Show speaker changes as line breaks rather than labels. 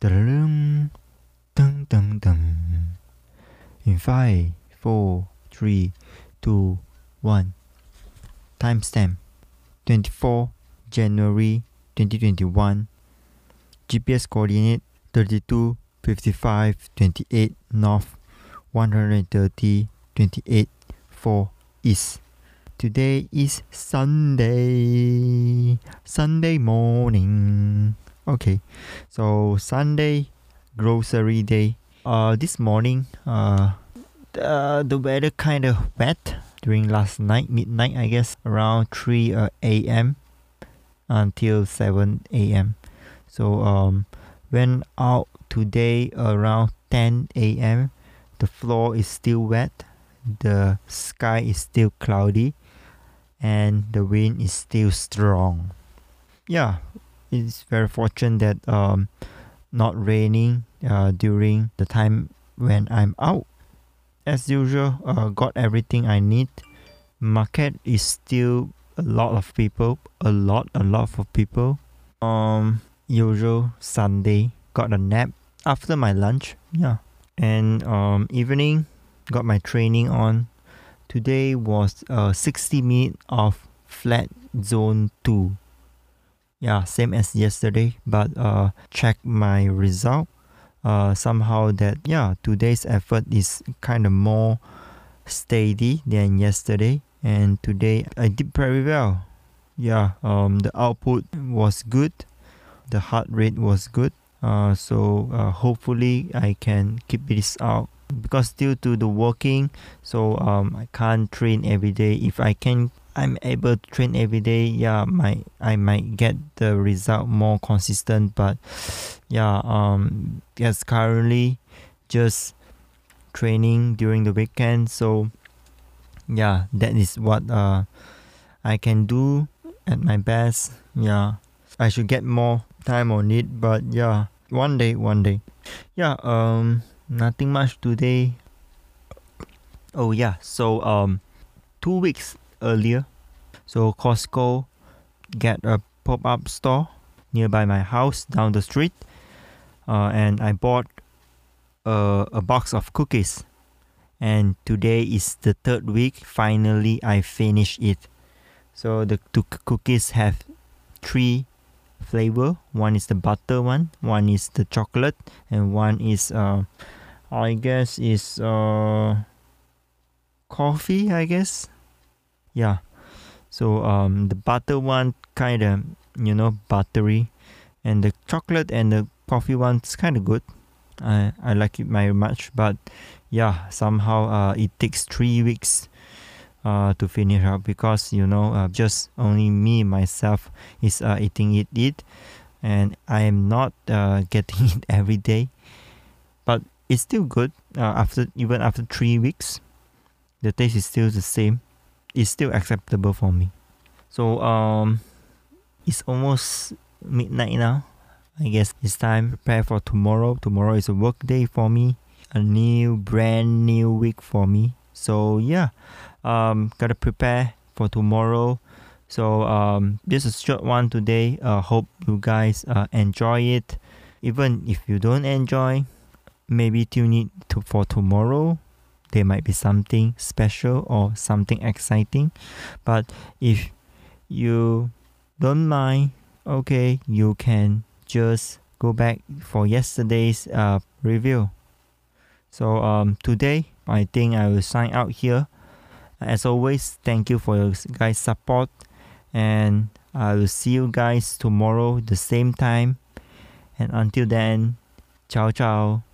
Dun, dun, dun. In five, four, three, two, one. Timestamp 24 January 2021. GPS coordinate 32 55 28 north 130 28 4 east. Today is Sunday. Sunday morning. Okay, so Sunday grocery day. Uh, this morning, uh, the, the weather kind of wet during last night, midnight, I guess, around 3 uh, a.m. until 7 a.m. So, um, went out today around 10 a.m. The floor is still wet, the sky is still cloudy, and the wind is still strong. Yeah, it's very fortunate that um, not raining uh, during the time when I'm out. As usual, uh, got everything I need. Market is still a lot of people, a lot, a lot of people. Um, usual Sunday, got a nap after my lunch. Yeah, and um, evening, got my training on. Today was uh, 60 minutes of flat zone two yeah same as yesterday but uh check my result. Uh somehow that yeah today's effort is kind of more steady than yesterday and today i did very well. Yeah um the output was good. The heart rate was good. Uh so uh, hopefully i can keep this up because due to the working so um i can't train every day if i can I'm able to train every day, yeah, my I might get the result more consistent. But yeah, um, yes, currently just training during the weekend. So yeah, that is what uh I can do at my best. Yeah, I should get more time on it. But yeah, one day, one day. Yeah, um, nothing much today. Oh yeah, so um, two weeks earlier. So Costco get a pop-up store nearby my house down the street, uh, and I bought a, a box of cookies. And today is the third week. Finally, I finished it. So the two cookies have three flavor. One is the butter one, one is the chocolate, and one is uh, I guess is uh, coffee. I guess, yeah. So um, the butter one kind of you know buttery, and the chocolate and the coffee one's kind of good. I I like it very much, but yeah, somehow uh, it takes three weeks uh, to finish up because you know uh, just only me myself is uh, eating it it, and I am not uh, getting it every day, but it's still good uh, after even after three weeks. The taste is still the same It's still acceptable for me. So um, it's almost midnight now. I guess it's time to prepare for tomorrow. Tomorrow is a work day for me, a new brand new week for me. So yeah, um, gotta prepare for tomorrow. So um, this is a short one today. Uh, hope you guys uh, enjoy it. Even if you don't enjoy, maybe tune in to for tomorrow there might be something special or something exciting. But if you don't mind, okay, you can just go back for yesterday's uh, review. So um, today, I think I will sign out here. As always, thank you for your guys' support, and I will see you guys tomorrow the same time. And until then, ciao ciao.